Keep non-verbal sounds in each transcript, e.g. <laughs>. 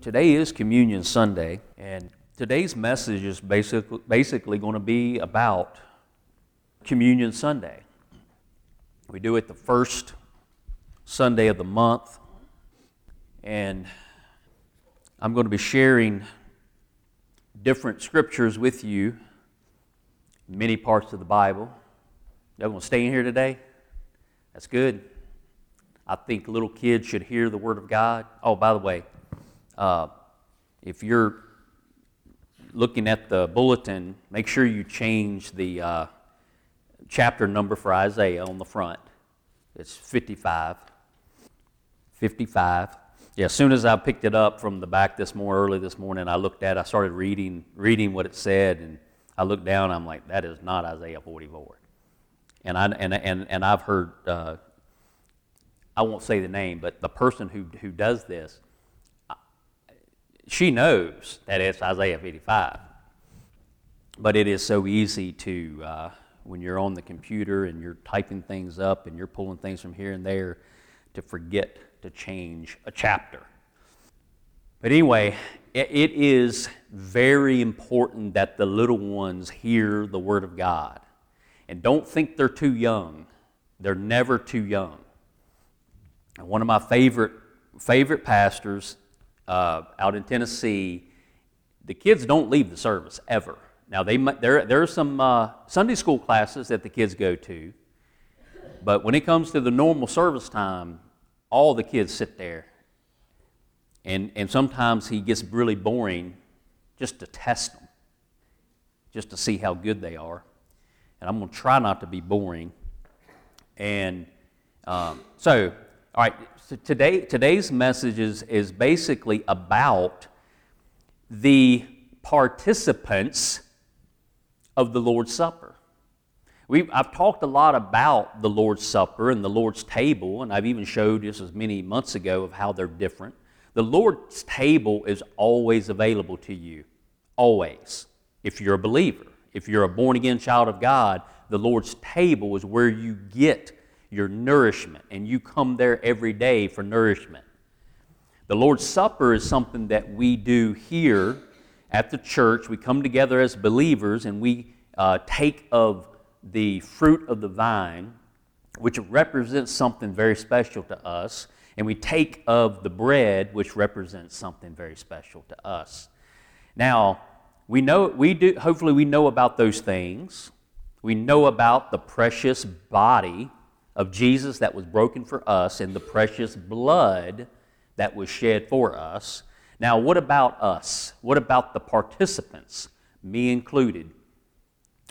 today is Communion Sunday, and today's message is basically, basically going to be about Communion Sunday. We do it the first Sunday of the month, and I'm going to be sharing different scriptures with you, many parts of the Bible. Y'all going to stay in here today? That's good. I think little kids should hear the Word of God. Oh, by the way, uh, if you're looking at the bulletin, make sure you change the uh, chapter number for Isaiah on the front. It's 55. 55. Yeah, as soon as I picked it up from the back this morning, early this morning, I looked at I started reading, reading what it said, and I looked down, I'm like, that is not Isaiah 44. And, I, and, and, and I've heard, uh, I won't say the name, but the person who, who does this, she knows that it's Isaiah 55. But it is so easy to, uh, when you're on the computer and you're typing things up and you're pulling things from here and there, to forget to change a chapter. But anyway, it is very important that the little ones hear the Word of God. And don't think they're too young. They're never too young. And one of my favorite, favorite pastors uh, out in Tennessee, the kids don't leave the service ever. Now, they, there, there are some uh, Sunday school classes that the kids go to, but when it comes to the normal service time, all the kids sit there. And, and sometimes he gets really boring just to test them, just to see how good they are and I'm going to try not to be boring. And um, so, all right, so today, today's message is, is basically about the participants of the Lord's Supper. We've, I've talked a lot about the Lord's Supper and the Lord's table, and I've even showed just as many months ago of how they're different. The Lord's table is always available to you, always, if you're a believer. If you're a born again child of God, the Lord's table is where you get your nourishment, and you come there every day for nourishment. The Lord's Supper is something that we do here at the church. We come together as believers and we uh, take of the fruit of the vine, which represents something very special to us, and we take of the bread, which represents something very special to us. Now, we know, we do, hopefully, we know about those things. We know about the precious body of Jesus that was broken for us and the precious blood that was shed for us. Now, what about us? What about the participants, me included?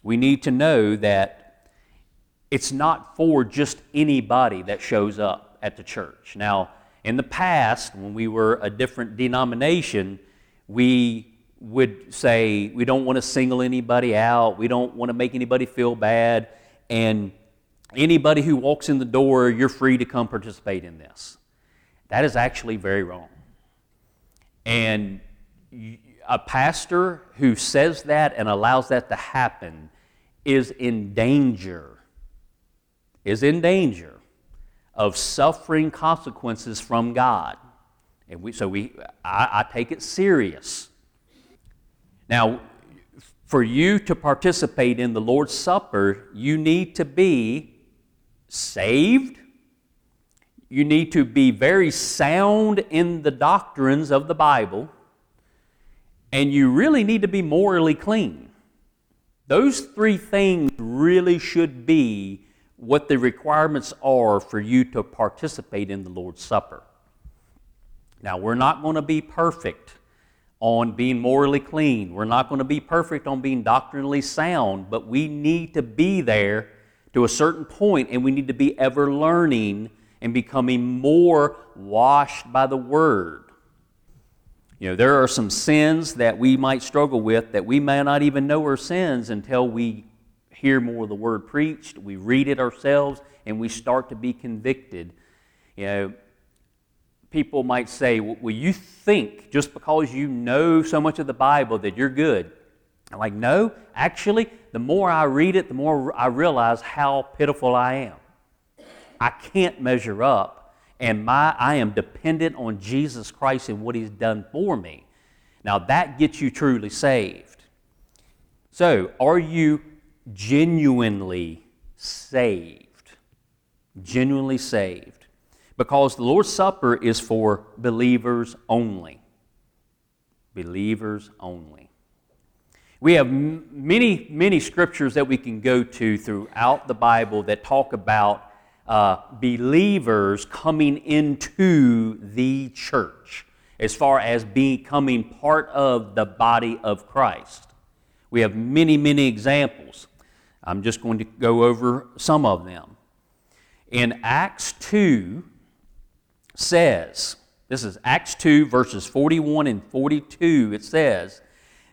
We need to know that it's not for just anybody that shows up at the church. Now, in the past, when we were a different denomination, we would say we don't want to single anybody out, we don't want to make anybody feel bad, and anybody who walks in the door, you're free to come participate in this. That is actually very wrong. And a pastor who says that and allows that to happen is in danger, is in danger of suffering consequences from God. And we, so we, I, I take it serious now, for you to participate in the Lord's Supper, you need to be saved. You need to be very sound in the doctrines of the Bible. And you really need to be morally clean. Those three things really should be what the requirements are for you to participate in the Lord's Supper. Now, we're not going to be perfect on being morally clean. We're not going to be perfect on being doctrinally sound, but we need to be there to a certain point and we need to be ever learning and becoming more washed by the Word. You know, there are some sins that we might struggle with that we may not even know are sins until we hear more of the Word preached, we read it ourselves, and we start to be convicted. You know, people might say, Well, you think just because you know so much of the Bible that you're good. I'm like, No, actually, the more I read it, the more I realize how pitiful I am. I can't measure up, and my, I am dependent on Jesus Christ and what He's done for me. Now, that gets you truly saved. So, are you genuinely saved? Genuinely saved. Because the Lord's Supper is for believers only. Believers only. We have many, many scriptures that we can go to throughout the Bible that talk about uh, believers coming into the church as far as becoming part of the body of Christ. We have many, many examples. I'm just going to go over some of them. In Acts 2 says, this is Acts 2, verses 41 and 42, it says,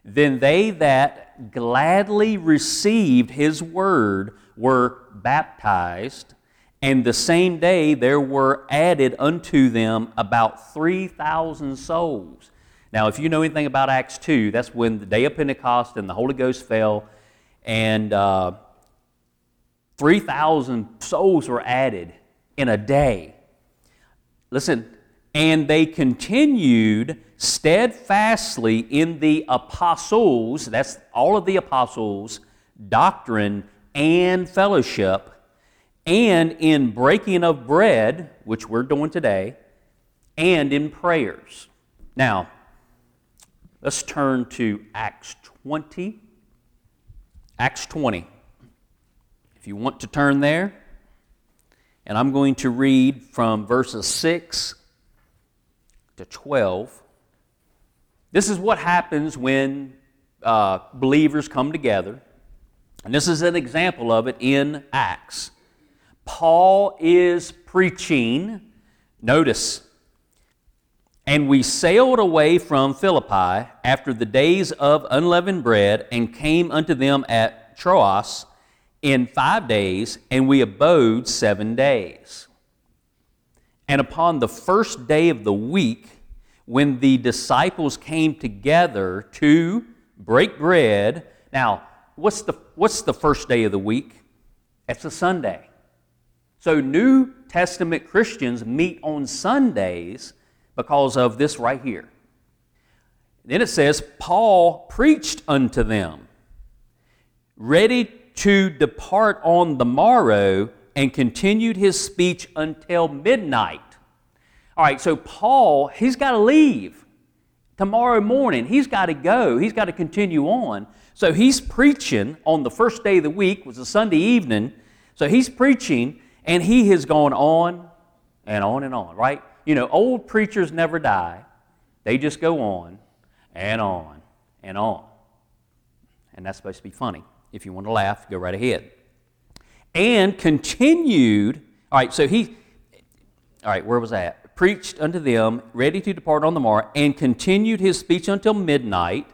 Then they that gladly received his word were baptized, and the same day there were added unto them about 3,000 souls. Now, if you know anything about Acts 2, that's when the day of Pentecost and the Holy Ghost fell, and uh, 3,000 souls were added in a day. Listen, and they continued steadfastly in the apostles, that's all of the apostles, doctrine and fellowship, and in breaking of bread, which we're doing today, and in prayers. Now, let's turn to Acts 20. Acts 20. If you want to turn there, and I'm going to read from verses 6 to 12. This is what happens when uh, believers come together. And this is an example of it in Acts. Paul is preaching. Notice, and we sailed away from Philippi after the days of unleavened bread and came unto them at Troas in five days, and we abode seven days. And upon the first day of the week, when the disciples came together to break bread, now, what's the, what's the first day of the week? It's a Sunday. So, New Testament Christians meet on Sundays because of this right here. Then it says, Paul preached unto them, ready to depart on the morrow, and continued his speech until midnight. All right, so Paul, he's got to leave tomorrow morning. He's got to go. He's got to continue on. So he's preaching on the first day of the week, was a Sunday evening. So he's preaching, and he has gone on and on and on, right? You know, old preachers never die. They just go on and on and on. And that's supposed to be funny. If you want to laugh, go right ahead. And continued, all right, so he, all right, where was that? Preached unto them, ready to depart on the morrow, and continued his speech until midnight.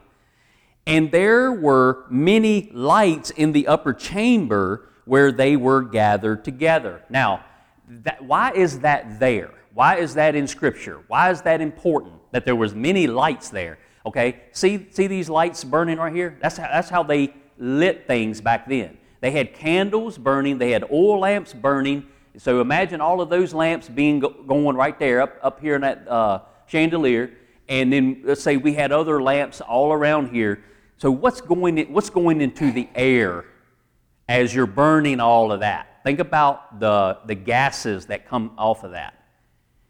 And there were many lights in the upper chamber where they were gathered together. Now, that, why is that there? Why is that in Scripture? Why is that important that there was many lights there? Okay, see, see these lights burning right here? That's how, that's how they lit things back then. They had candles burning, they had oil lamps burning. So imagine all of those lamps being go, going right there up, up here in that uh, chandelier. And then let's say we had other lamps all around here. So what's going, in, what's going into the air as you're burning all of that. Think about the, the gases that come off of that.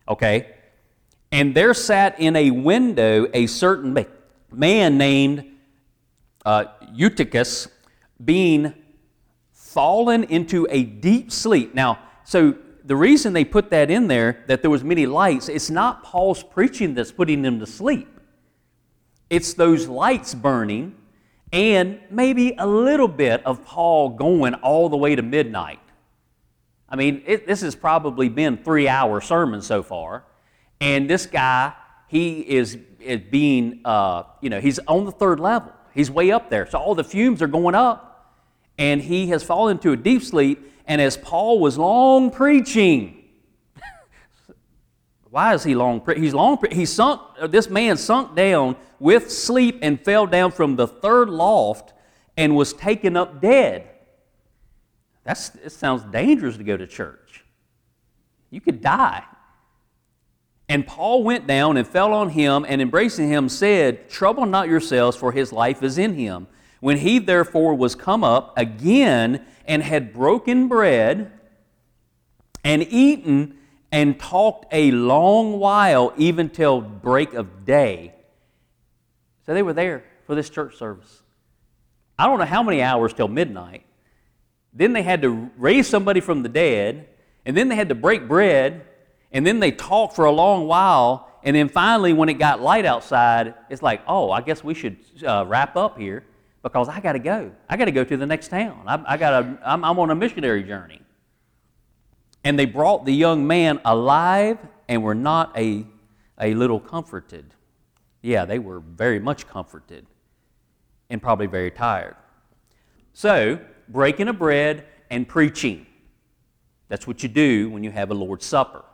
Okay? And there sat in a window a certain man named uh, Eutychus, being fallen into a deep sleep. Now, so the reason they put that in there, that there was many lights, it's not Paul's preaching that's putting them to sleep. It's those lights burning and maybe a little bit of Paul going all the way to midnight. I mean, it, this has probably been three hour sermon so far, and this guy he is, is being uh, you know he's on the third level. He's way up there, so all the fumes are going up, and he has fallen into a deep sleep. And as Paul was long preaching, why is he long? Pre- he's long. Pre- he sunk. This man sunk down with sleep and fell down from the third loft and was taken up dead. That's, it sounds dangerous to go to church. You could die. And Paul went down and fell on him, and embracing him said, Trouble not yourselves, for his life is in him. When he therefore was come up again and had broken bread and eaten and talked a long while, even till break of day. So they were there for this church service. I don't know how many hours till midnight. Then they had to raise somebody from the dead, and then they had to break bread, and then they talked for a long while, and then finally, when it got light outside, it's like, oh, I guess we should uh, wrap up here because I got to go. I got to go to the next town. I, I got I'm, I'm on a missionary journey. And they brought the young man alive and were not a, a little comforted. Yeah, they were very much comforted and probably very tired. So, breaking of bread and preaching. That's what you do when you have a Lord's Supper.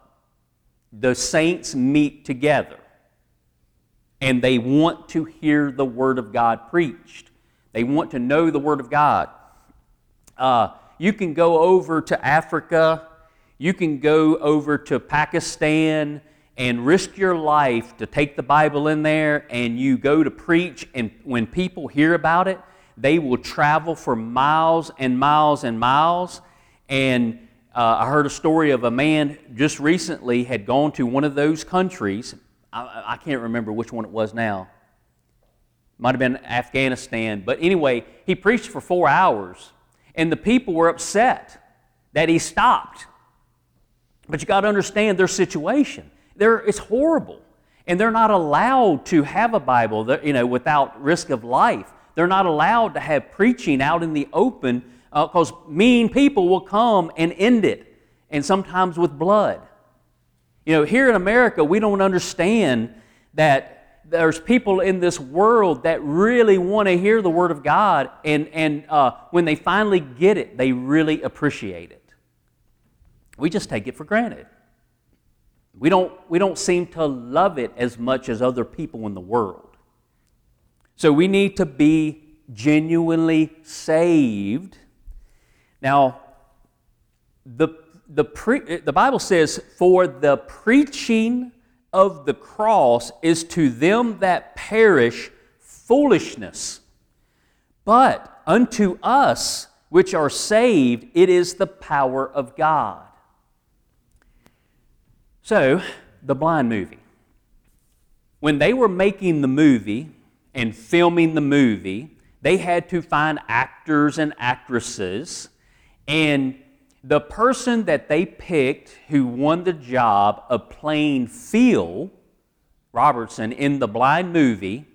The saints meet together and they want to hear the Word of God preached. They want to know the Word of God. Uh, you can go over to Africa, you can go over to Pakistan and risk your life to take the Bible in there and you go to preach, and when people hear about it, they will travel for miles and miles and miles. And uh, I heard a story of a man just recently had gone to one of those countries. I, I can't remember which one it was now might have been Afghanistan. But anyway, he preached for four hours, and the people were upset that he stopped. But you got to understand their situation. They're, it's horrible. And they're not allowed to have a Bible you know, without risk of life. They're not allowed to have preaching out in the open because uh, mean people will come and end it, and sometimes with blood. You know, here in America, we don't understand that there's people in this world that really want to hear the Word of God, and, and uh, when they finally get it, they really appreciate it. We just take it for granted. We don't, we don't seem to love it as much as other people in the world. So we need to be genuinely saved. Now, the, the, pre, the Bible says, for the preaching of the cross is to them that perish foolishness. But unto us which are saved, it is the power of God. So, the blind movie. When they were making the movie and filming the movie, they had to find actors and actresses and the person that they picked who won the job of playing Phil Robertson in the blind movie,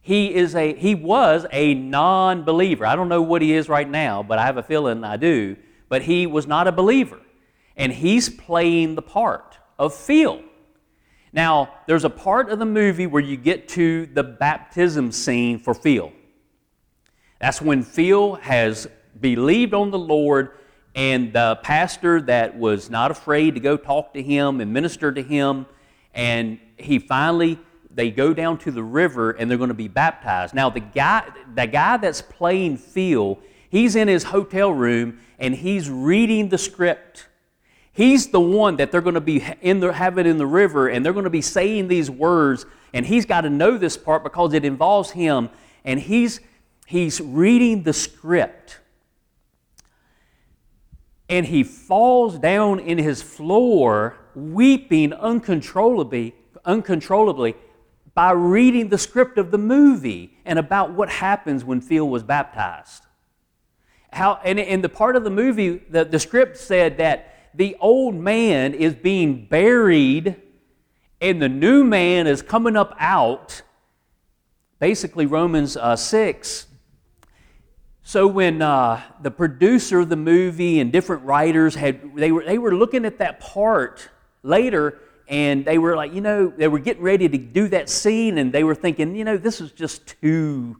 he is a he was a non-believer. I don't know what he is right now, but I have a feeling I do. But he was not a believer, and he's playing the part of Phil. Now, there's a part of the movie where you get to the baptism scene for Phil. That's when Phil has believed on the Lord and the pastor that was not afraid to go talk to him and minister to him and he finally they go down to the river and they're going to be baptized. Now the guy the guy that's playing Phil he's in his hotel room and he's reading the script. He's the one that they're going to be in the, have it in the river and they're going to be saying these words. And he's got to know this part because it involves him. And he's he's reading the script and he falls down in his floor weeping uncontrollably, uncontrollably by reading the script of the movie and about what happens when Phil was baptized. How, and in the part of the movie, the, the script said that the old man is being buried and the new man is coming up out. Basically, Romans uh, 6 so when uh, the producer of the movie and different writers had they were they were looking at that part later and they were like, you know, they were getting ready to do that scene and they were thinking, you know, this is just too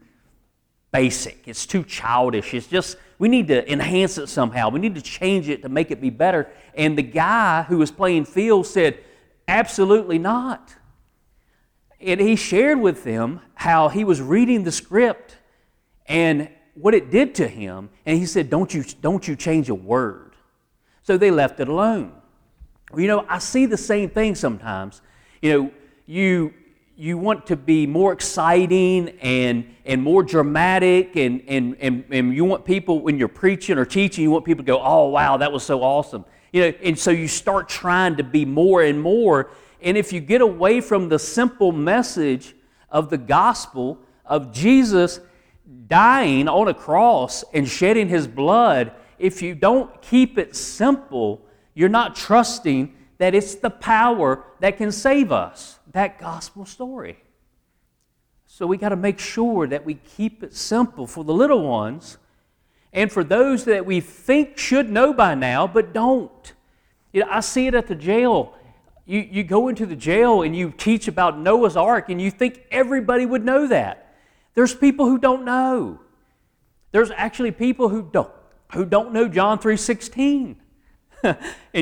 basic. It's too childish. It's just we need to enhance it somehow. We need to change it to make it be better. And the guy who was playing Phil said, absolutely not. And he shared with them how he was reading the script and what it did to him, and he said, Don't you, don't you change a word. So they left it alone. You know, I see the same thing sometimes. You know, you you want to be more exciting and, and more dramatic and, and, and, and you want people when you're preaching or teaching you want people to go oh wow that was so awesome you know and so you start trying to be more and more and if you get away from the simple message of the gospel of jesus dying on a cross and shedding his blood if you don't keep it simple you're not trusting that it's the power that can save us that gospel story. So we got to make sure that we keep it simple for the little ones and for those that we think should know by now but don't. You know, I see it at the jail. You, you go into the jail and you teach about Noah's Ark and you think everybody would know that. There's people who don't know. There's actually people who don't, who don't know John 3.16. <laughs> and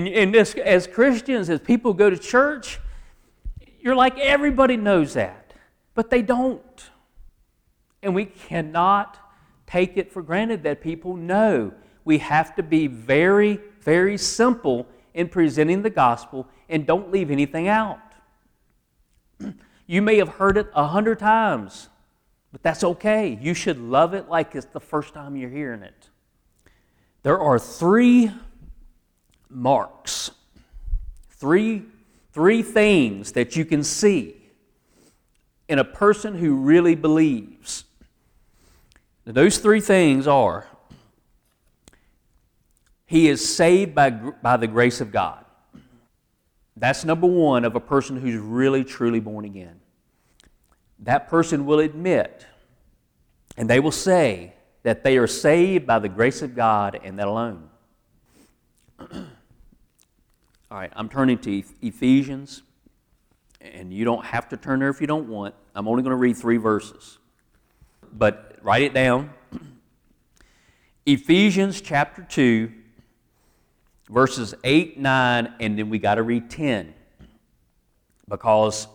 and as Christians, as people go to church, you're like, everybody knows that, but they don't. And we cannot take it for granted that people know. We have to be very, very simple in presenting the gospel and don't leave anything out. <clears throat> You may have heard it a hundred times, but that's okay. You should love it like it's the first time you're hearing it. There are three marks, three Three things that you can see in a person who really believes. Now, those three things are he is saved by, by the grace of God. That's number one of a person who's really, truly born again. That person will admit and they will say that they are saved by the grace of God and that alone. <clears throat> All right, I'm turning to Ephesians, and you don't have to turn there if you don't want. I'm only going to read three verses, but write it down. <clears throat> Ephesians chapter 2, verses 8, 9, and then we got to read 10. Because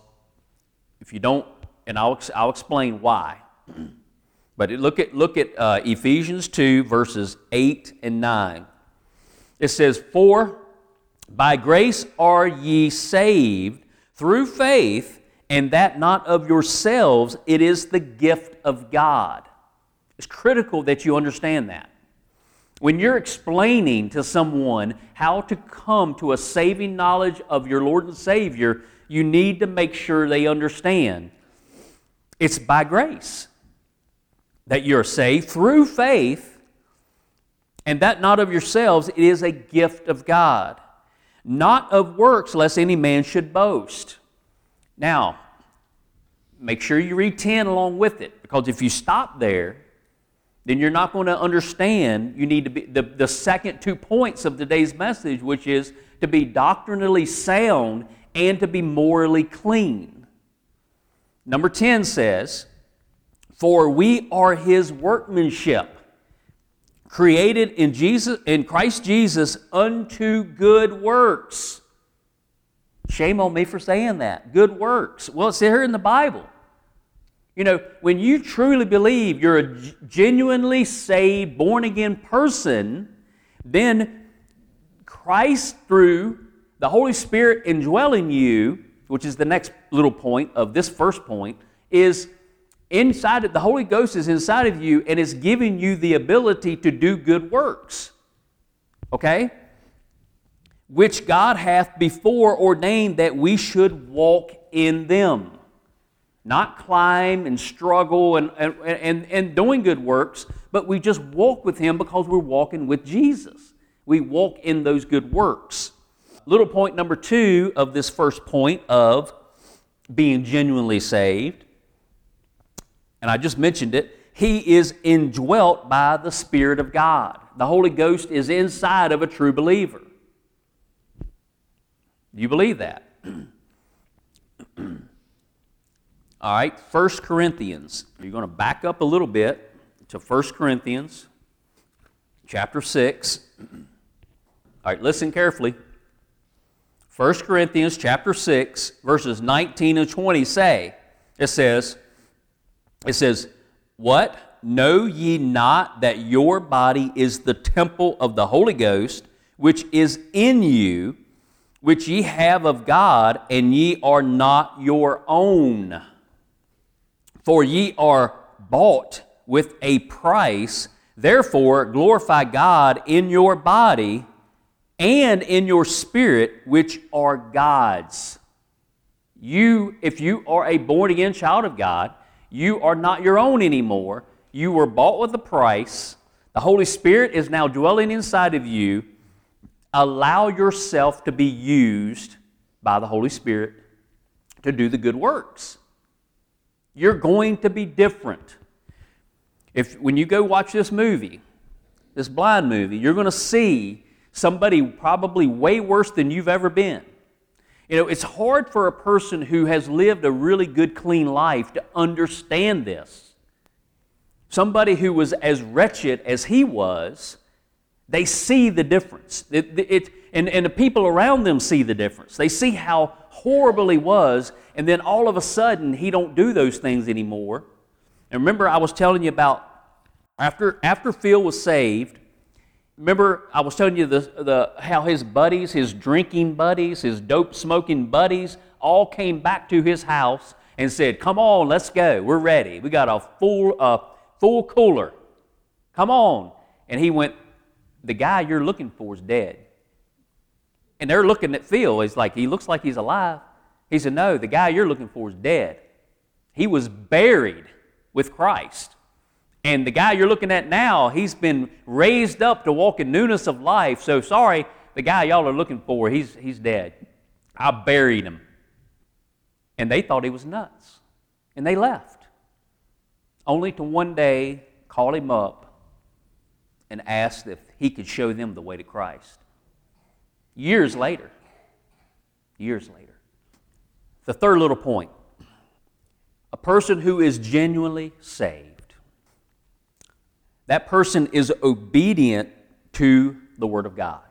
if you don't, and I'll, I'll explain why. But look at, look at uh, Ephesians 2, verses 8 and 9. It says, For by grace are ye saved through faith, and that not of yourselves, it is the gift of God. It's critical that you understand that. When you're explaining to someone how to come to a saving knowledge of your Lord and Savior, you need to make sure they understand it's by grace that you're saved through faith, and that not of yourselves, it is a gift of God not of works, lest any man should boast. Now, make sure you read 10 along with it, because if you stop there, then you're not going to understand. You need to be the, the second two points of today's message, which is to be doctrinally sound and to be morally clean. Number 10 says, For we are his workmanship created in Jesus in Christ Jesus unto good works. Shame on me for saying that. Good works. Well, it's here in the Bible. You know, when you truly believe you're a genuinely saved, born again person, then Christ, through the Holy Spirit indwelling you, which is the next little point of this first point, is inside of the Holy Ghost is inside of you and is giving you the ability to do good works. Okay? Which God hath before ordained that we should walk in them. Not climb and struggle and, and, and, and doing good works, but we just walk with Him because we're walking with Jesus. We walk in those good works. Little point number two of this first point of being genuinely saved and I just mentioned it, he is indwelt by the Spirit of God. The Holy Ghost is inside of a true believer. You believe that? <clears throat> All right, 1 Corinthians. You're going to back up a little bit to 1 Corinthians chapter 6. All right, listen carefully. 1 Corinthians chapter 6, verses 19 and 20 say, it says, it says, What? Know ye not that your body is the temple of the Holy Ghost, which is in you, which ye have of God, and ye are not your own. For ye are bought with a price. Therefore, glorify God in your body and in your spirit, which are God's. You, if you are a born again child of God, you are not your own anymore. You were bought with a price. The Holy Spirit is now dwelling inside of you. Allow yourself to be used by the Holy Spirit to do the good works. You're going to be different. If when you go watch this movie, this blind movie, you're going to see somebody probably way worse than you've ever been. You know, it's hard for a person who has lived a really good, clean life to understand this. Somebody who was as wretched as he was, they see the difference. It, it, and, and the people around them see the difference. They see how horrible he was, and then all of a sudden, he don't do those things anymore. And remember, I was telling you about after, after Phil was saved, remember I was telling you the, the, how his buddies, his drinking buddies, his dope smoking buddies, all came back to his house and said, Come on, let's go. We're ready. We got a full, uh, full cooler. Come on. And he went, The guy you're looking for is dead. And they're looking at Phil. He's like, He looks like he's alive. He said, No, the guy you're looking for is dead. He was buried with Christ. And the guy you're looking at now, he's been raised up to walk in newness of life. So sorry, the guy y'all are looking for, he's, he's dead. I buried him. And they thought he was nuts. And they left. Only to one day call him up and ask if he could show them the way to Christ. Years later. Years later. The third little point a person who is genuinely saved that person is obedient to the Word of God.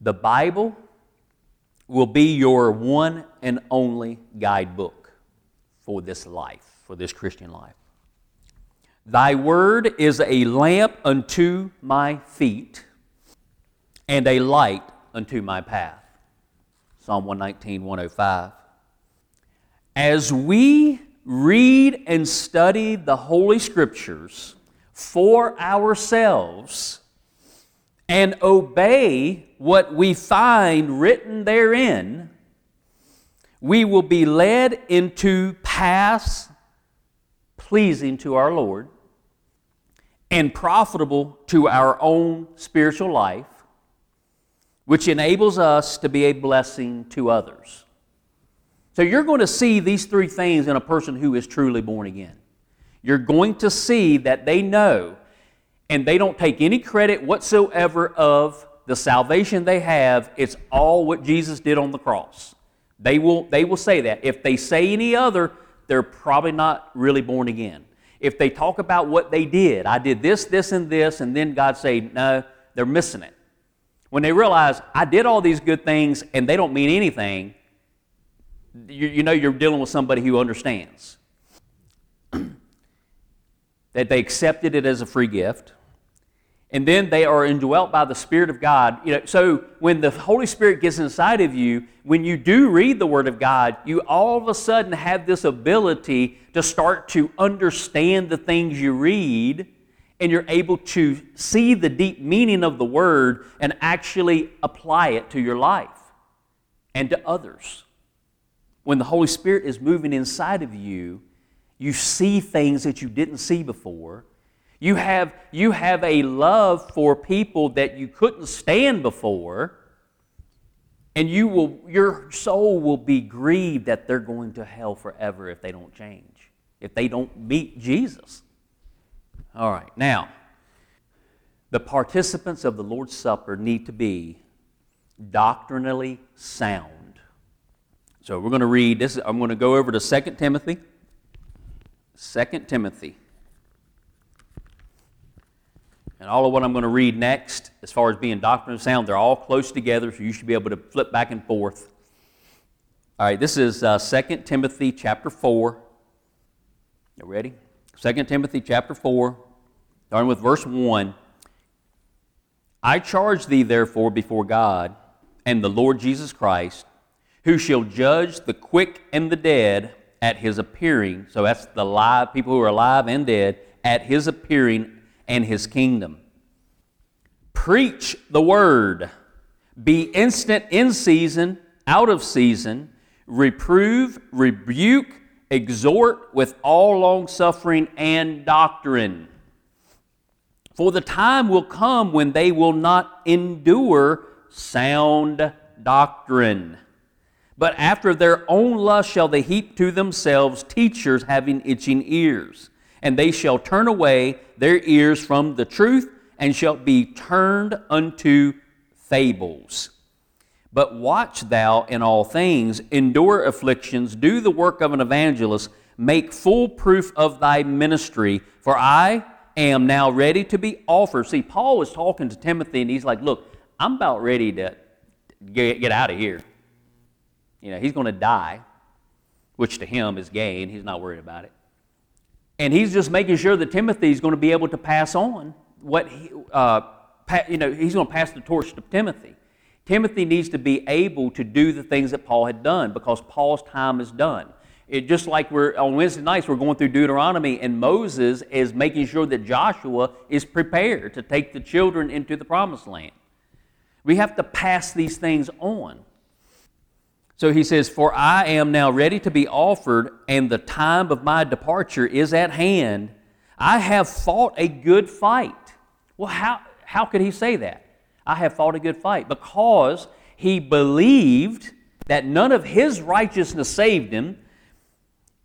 The Bible will be your one and only guidebook for this life, for this Christian life. Thy word is a lamp unto my feet and a light unto my path. Psalm 119, 105. As we read and study the Holy Scriptures, for ourselves and obey what we find written therein, we will be led into paths pleasing to our Lord and profitable to our own spiritual life, which enables us to be a blessing to others. So you're going to see these three things in a person who is truly born again you're going to see that they know and they don't take any credit whatsoever of the salvation they have. It's all what Jesus did on the cross. They will, they will say that. If they say any other, they're probably not really born again. If they talk about what they did, I did this, this, and this, and then God say, no, they're missing it. When they realize I did all these good things and they don't mean anything, you, you know you're dealing with somebody who understands that they accepted it as a free gift. And then they are indwelt by the Spirit of God. You know, so when the Holy Spirit gets inside of you, when you do read the Word of God, you all of a sudden have this ability to start to understand the things you read, and you're able to see the deep meaning of the Word and actually apply it to your life and to others. When the Holy Spirit is moving inside of you, you see things that you didn't see before. You have, you have a love for people that you couldn't stand before. And you will, your soul will be grieved that they're going to hell forever if they don't change, if they don't meet Jesus. All right, now, the participants of the Lord's Supper need to be doctrinally sound. So we're going to read this. I'm going to go over to 2 Timothy 2 Timothy. And all of what I'm going to read next, as far as being doctrine of sound, they're all close together, so you should be able to flip back and forth. All right, this is uh, 2 Timothy chapter 4. You ready? 2 Timothy chapter 4, starting with verse 1. I charge thee, therefore, before God and the Lord Jesus Christ, who shall judge the quick and the dead at his appearing. So that's the live people who are alive and dead at his appearing and his kingdom. Preach the word. Be instant in season, out of season. Reprove, rebuke, exhort with all long suffering and doctrine. For the time will come when they will not endure sound doctrine. But after their own lust shall they heap to themselves teachers having itching ears. And they shall turn away their ears from the truth and shall be turned unto fables. But watch thou in all things, endure afflictions, do the work of an evangelist, make full proof of thy ministry. For I am now ready to be offered. See, Paul was talking to Timothy, and he's like, Look, I'm about ready to get, get out of here. You know, he's going to die, which to him is gain. He's not worried about it. And he's just making sure that Timothy is going to be able to pass on what he, uh, pa- you know, he's going to pass the torch to Timothy. Timothy needs to be able to do the things that Paul had done because Paul's time is done. It, just like we're on Wednesday nights, we're going through Deuteronomy, and Moses is making sure that Joshua is prepared to take the children into the promised land. We have to pass these things on. So he says, For I am now ready to be offered, and the time of my departure is at hand. I have fought a good fight. Well, how, how could he say that? I have fought a good fight. Because he believed that none of his righteousness saved him,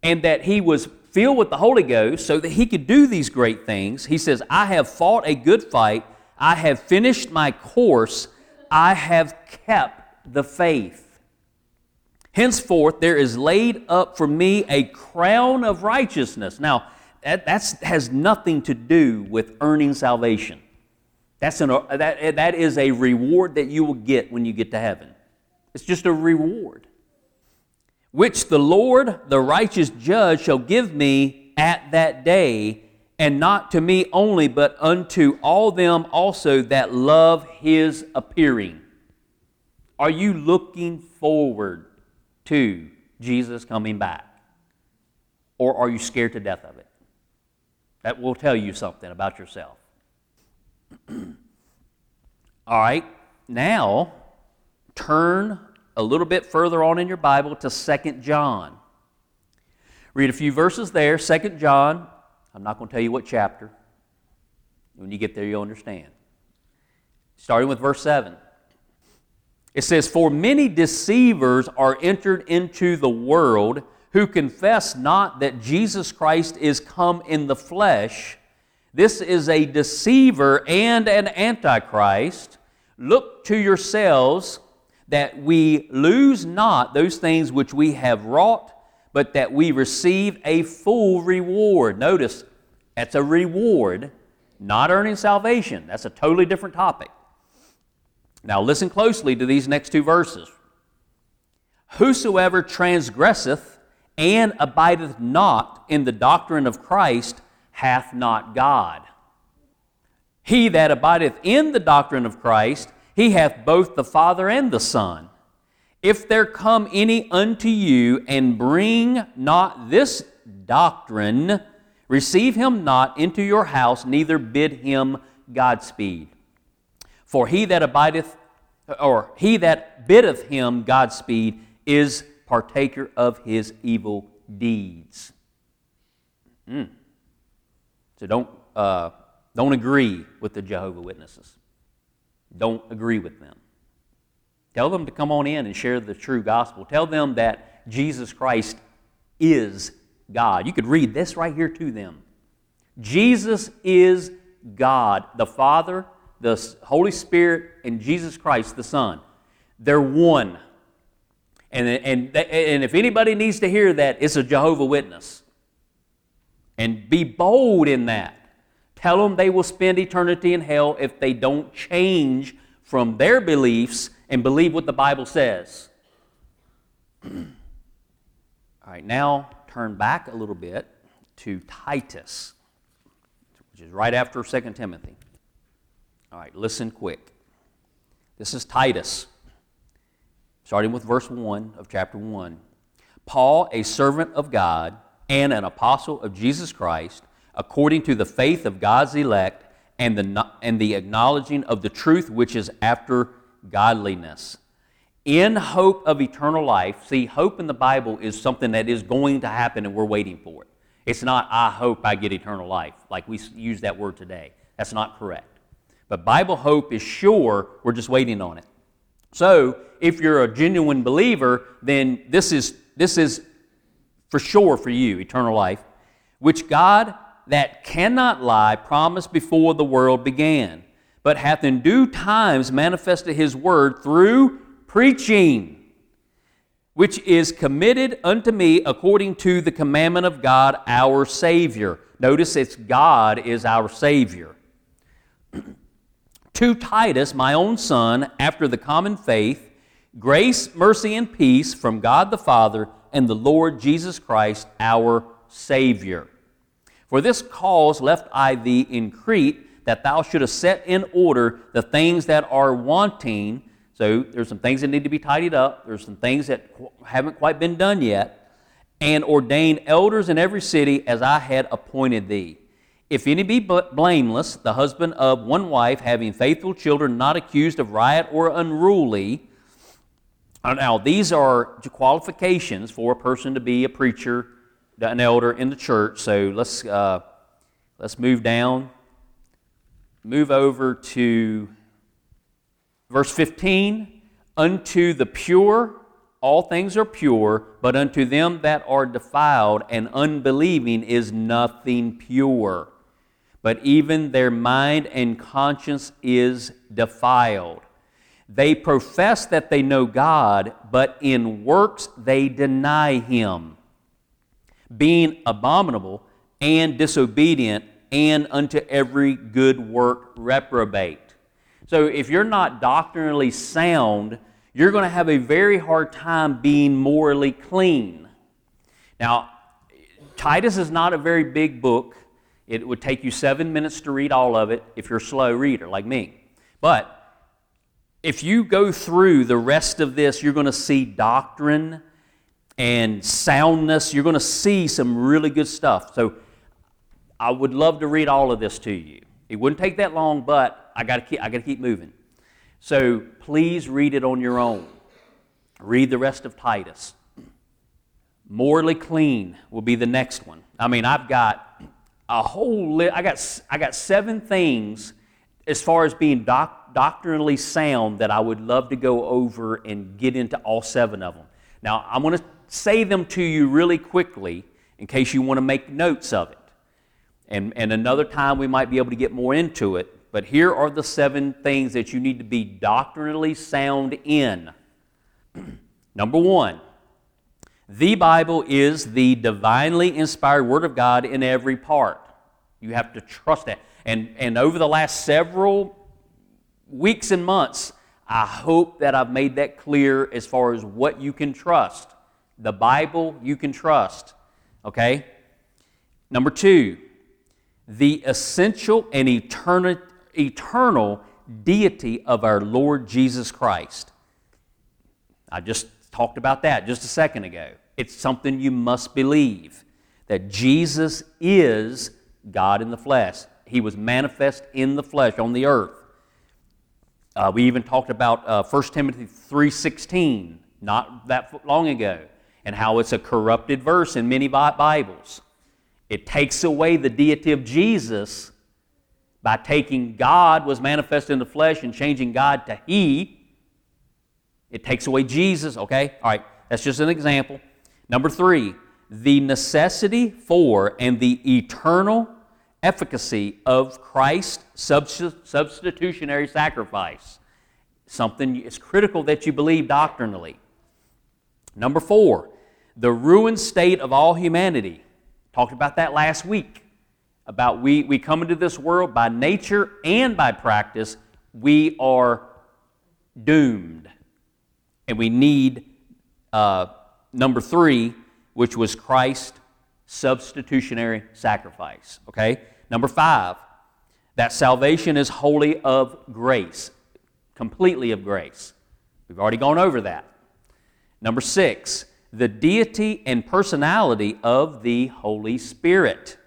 and that he was filled with the Holy Ghost so that he could do these great things. He says, I have fought a good fight. I have finished my course. I have kept the faith. Henceforth, there is laid up for me a crown of righteousness. Now, that has nothing to do with earning salvation. That's an, that, that is a reward that you will get when you get to heaven. It's just a reward. Which the Lord, the righteous judge, shall give me at that day, and not to me only, but unto all them also that love his appearing. Are you looking forward to Jesus coming back? Or are you scared to death of it? That will tell you something about yourself. <clears throat> All right, now turn a little bit further on in your Bible to Second John. Read a few verses there, Second John. I'm not going to tell you what chapter. When you get there, you'll understand. Starting with verse 7. It says, For many deceivers are entered into the world who confess not that Jesus Christ is come in the flesh. This is a deceiver and an antichrist. Look to yourselves that we lose not those things which we have wrought, but that we receive a full reward. Notice, that's a reward, not earning salvation. That's a totally different topic. Now, listen closely to these next two verses. Whosoever transgresseth and abideth not in the doctrine of Christ hath not God. He that abideth in the doctrine of Christ, he hath both the Father and the Son. If there come any unto you and bring not this doctrine, receive him not into your house, neither bid him Godspeed. For he that abideth, or he that biddeth him Godspeed, is partaker of his evil deeds. Mm. So don't, uh, don't agree with the Jehovah Witnesses. Don't agree with them. Tell them to come on in and share the true gospel. Tell them that Jesus Christ is God. You could read this right here to them. Jesus is God, the Father, the Holy Spirit, and Jesus Christ, the Son. They're one. And, and, and if anybody needs to hear that, it's a Jehovah Witness. And be bold in that. Tell them they will spend eternity in hell if they don't change from their beliefs and believe what the Bible says. <clears throat> All right, now turn back a little bit to Titus, which is right after 2 Timothy. All right, listen quick. This is Titus. starting with verse 1 of chapter 1. Paul, a servant of God and an apostle of Jesus Christ, according to the faith of God's elect and the, and the acknowledging of the truth which is after godliness. In hope of eternal life, see, hope in the Bible is something that is going to happen and we're waiting for it. It's not, I hope I get eternal life, like we use that word today. That's not correct. But Bible hope is sure, we're just waiting on it. So, if you're a genuine believer, then this is, this is for sure for you, eternal life, which God that cannot lie promised before the world began, but hath in due times manifested his word through preaching, which is committed unto me according to the commandment of God our Savior. Notice it's God is our Savior. <clears throat> to Titus, my own son, after the common faith, grace, mercy, and peace from God the Father and the Lord Jesus Christ our Savior. For this cause left I thee in Crete, that thou shouldest set in order the things that are wanting. So there's some things that need to be tidied up. There's some things that haven't quite been done yet. And ordain elders in every city as I had appointed thee. If any be blameless, the husband of one wife, having faithful children, not accused of riot or unruly. Now, these are qualifications for a person to be a preacher an elder in the church. So let's, uh, let's move down. Move over to verse 15. Unto the pure, all things are pure, but unto them that are defiled and unbelieving is nothing pure. But even their mind and conscience is defiled. They profess that they know God, but in works they deny Him being abominable and disobedient, and unto every good work reprobate. So if you're not doctrinally sound, you're going to have a very hard time being morally clean. Now, Titus is not a very big book. It would take you seven minutes to read all of it if you're a slow reader like me. But if you go through the rest of this, you're going to see doctrine and soundness. You're going to see some really good stuff. So I would love to read all of this to you. It wouldn't take that long, but I got to keep, I got to keep moving. So please read it on your own. Read the rest of Titus. Morally clean will be the next one. I mean, I've got a whole list. I got I got seven things as far as being doc, doctrinally sound that I would love to go over and get into all seven of them. Now, I'm going to say them to you really quickly in case you want to make notes of it. And, and another time we might be able to get more into it. But here are the seven things that you need to be doctrinally sound in. <clears throat> Number one, the Bible is the divinely inspired Word of God in every part. You have to trust that. And, and over the last several weeks and months, I hope that I've made that clear as far as what you can trust. The Bible you can trust. Okay? Number two, the essential and eternal, eternal deity of our Lord Jesus Christ. I just talked about that just a second ago. It's something you must believe that Jesus is God in the flesh. He was manifest in the flesh on the earth. Uh, we even talked about uh, 1 Timothy 3.16 not that long ago and how it's a corrupted verse in many Bibles. It takes away the deity of Jesus by taking God was manifest in the flesh and changing God to He. It takes away Jesus, okay? All right, that's just an example. Number three, the necessity for and the eternal efficacy of Christ's substitutionary sacrifice. Something is critical that you believe doctrinally. Number four, the ruined state of all humanity. Talked about that last week. About we, we come into this world by nature and by practice, we are doomed. And we need uh, number three, which was Christ's substitutionary sacrifice. Okay? Number five, that salvation is wholly of grace, completely of grace. We've already gone over that. Number six, the deity and personality of the Holy Spirit.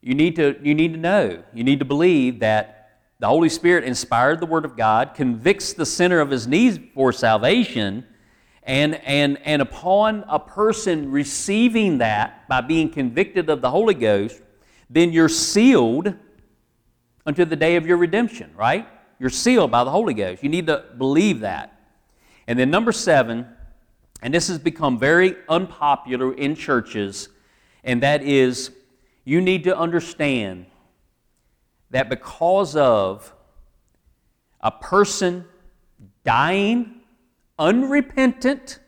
You need to, you need to know, you need to believe that the Holy Spirit inspired the Word of God, convicts the sinner of his needs for salvation, and, and, and upon a person receiving that by being convicted of the Holy Ghost, then you're sealed until the day of your redemption, right? You're sealed by the Holy Ghost. You need to believe that. And then, number seven, and this has become very unpopular in churches, and that is you need to understand that because of a person dying unrepentant,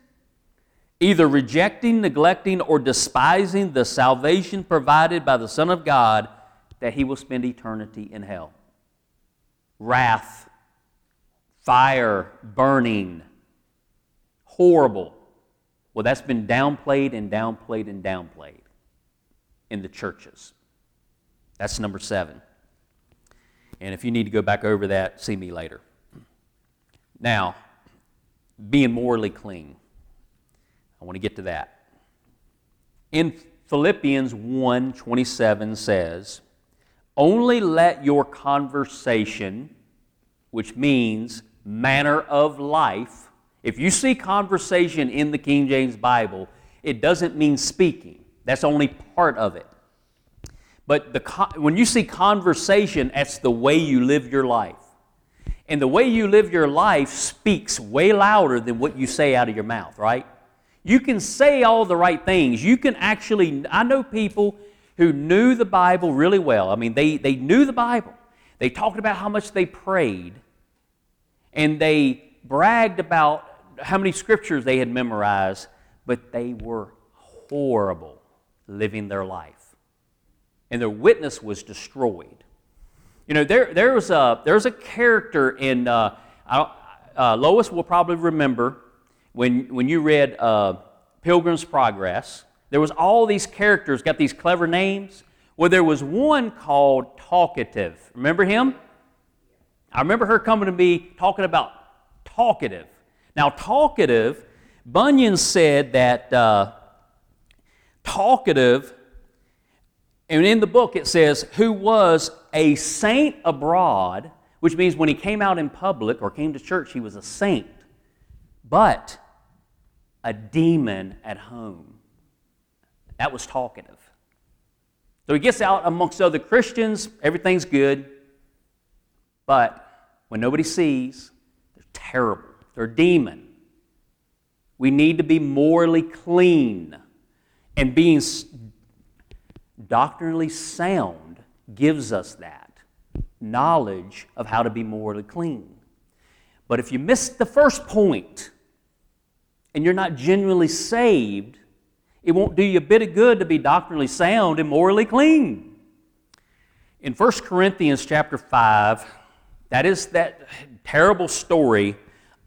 either rejecting, neglecting, or despising the salvation provided by the Son of God, that he will spend eternity in hell. Wrath, fire, burning, horrible. Well, that's been downplayed and downplayed and downplayed in the churches. That's number seven. And if you need to go back over that, see me later. Now, being morally clean. I want to get to that. In Philippians 1 27 says, Only let your conversation, which means manner of life, if you see conversation in the King James Bible, it doesn't mean speaking. That's only part of it. But the, when you see conversation, that's the way you live your life. And the way you live your life speaks way louder than what you say out of your mouth, right? You can say all the right things. You can actually, I know people who knew the Bible really well. I mean, they, they knew the Bible. They talked about how much they prayed, and they bragged about how many scriptures they had memorized, but they were horrible living their life. And their witness was destroyed. You know, there, there was a, there's a character in, uh, uh, Lois will probably remember when, when you read uh, Pilgrim's Progress, there was all these characters, got these clever names. Well, there was one called Talkative. Remember him? I remember her coming to me talking about talkative. Now, talkative, Bunyan said that uh, talkative and in the book it says, who was a saint abroad, which means when he came out in public or came to church, he was a saint, but a demon at home. That was talkative. So he gets out amongst other Christians, everything's good, but when nobody sees, they're terrible. They're a demon. We need to be morally clean and being doctrinally sound gives us that knowledge of how to be morally clean. But if you miss the first point and you're not genuinely saved, it won't do you a bit of good to be doctrinally sound and morally clean. In 1 Corinthians chapter 5, that is that terrible story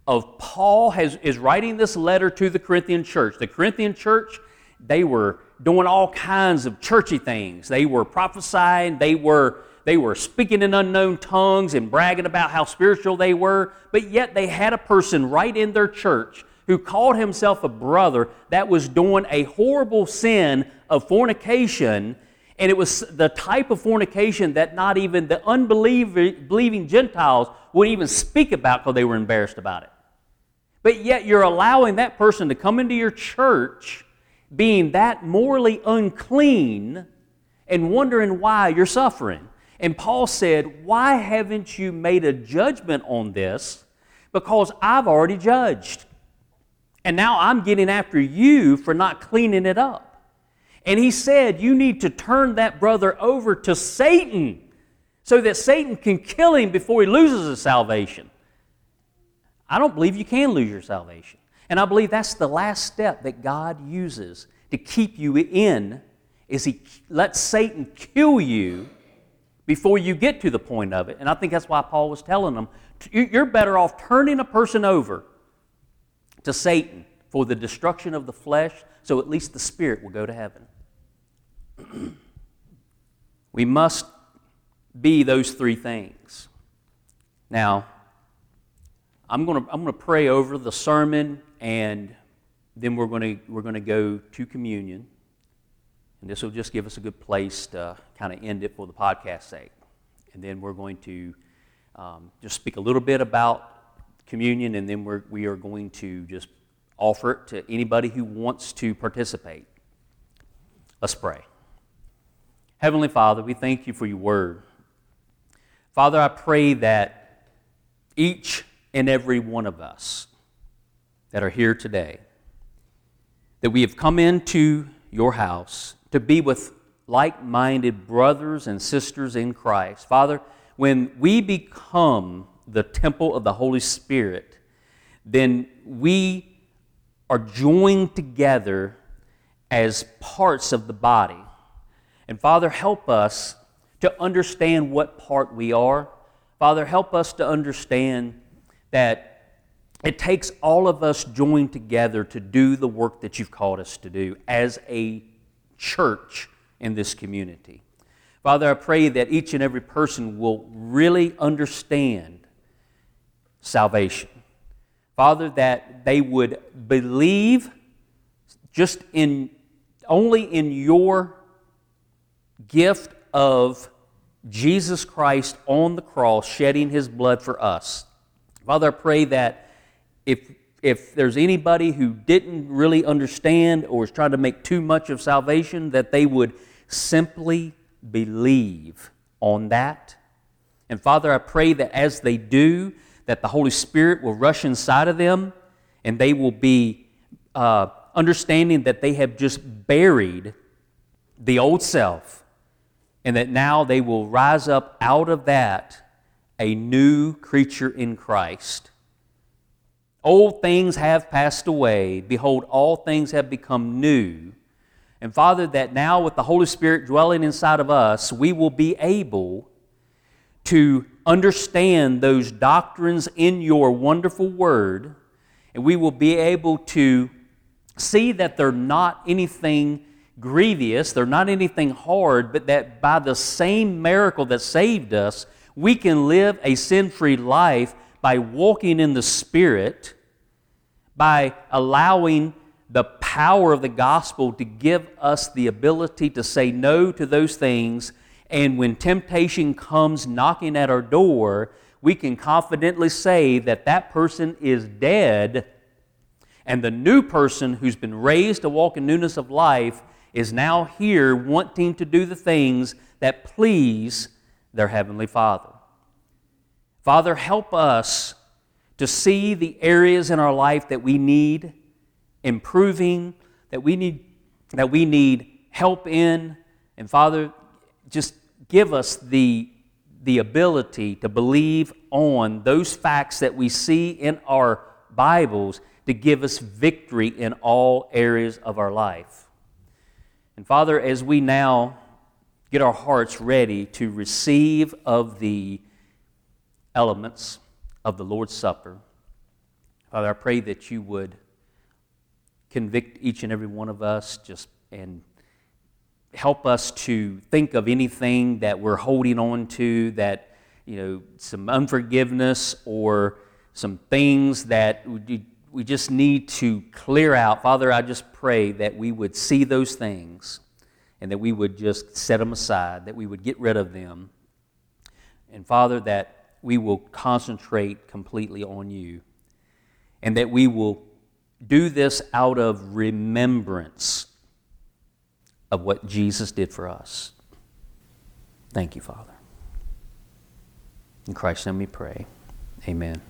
of Paul has, is writing this letter to the Corinthian church. The Corinthian church, they were doing all kinds of churchy things. They were prophesying, they were, they were speaking in unknown tongues and bragging about how spiritual they were, but yet they had a person right in their church who called himself a brother that was doing a horrible sin of fornication. And it was the type of fornication that not even the unbelieving Gentiles would even speak about because they were embarrassed about it. But yet you're allowing that person to come into your church being that morally unclean and wondering why you're suffering. And Paul said, Why haven't you made a judgment on this? Because I've already judged. And now I'm getting after you for not cleaning it up. And he said, You need to turn that brother over to Satan so that Satan can kill him before he loses his salvation. I don't believe you can lose your salvation. And I believe that's the last step that God uses to keep you in is he lets Satan kill you before you get to the point of it. And I think that's why Paul was telling them, you're better off turning a person over to Satan for the destruction of the flesh so at least the spirit will go to heaven. <clears throat> we must be those three things. Now, I'm going to I'm going to pray over the sermon and then we're going to we're going to go to communion. And this will just give us a good place to kind of end it for the podcast sake. And then we're going to um, just speak a little bit about communion, and then we're, we are going to just offer it to anybody who wants to participate. Let's pray. Heavenly Father, we thank you for your word. Father, I pray that each and every one of us that are here today, that we have come into your house to be with like minded brothers and sisters in Christ. Father, when we become the temple of the Holy Spirit, then we are joined together as parts of the body. And Father, help us to understand what part we are. Father, help us to understand that it takes all of us joined together to do the work that you've called us to do as a church in this community. Father, I pray that each and every person will really understand salvation. Father, that they would believe just in only in your gift of Jesus Christ on the cross shedding his blood for us. Father, I pray that if if there's anybody who didn't really understand or is trying to make too much of salvation, that they would simply believe on that. And Father, I pray that as they do, that the Holy Spirit will rush inside of them and they will be uh, understanding that they have just buried the old self and that now they will rise up out of that a new creature in Christ. Old things have passed away. Behold, all things have become new. And Father, that now with the Holy Spirit dwelling inside of us, we will be able to understand those doctrines in your wonderful word, and we will be able to see that they're not anything grievous, they're not anything hard, but that by the same miracle that saved us, we can live a sin free life by walking in the Spirit, by allowing the power of the gospel to give us the ability to say no to those things. And when temptation comes knocking at our door, we can confidently say that that person is dead, and the new person who's been raised to walk in newness of life is now here wanting to do the things that please their Heavenly Father. Father, help us to see the areas in our life that we need improving, that we need, that we need help in. And Father, just give us the, the ability to believe on those facts that we see in our Bibles to give us victory in all areas of our life. And Father, as we now get our hearts ready to receive of the elements of the Lord's Supper. Father, I pray that you would convict each and every one of us just and help us to think of anything that we're holding on to that you know some unforgiveness or some things that we, just need to clear out father i just pray that we would see those things and that we would just set them aside that we would get rid of them and father that we will concentrate completely on you. And that we will do this out of remembrance of what Jesus did for us. Thank you, Father. In Christ's name we pray. Amen.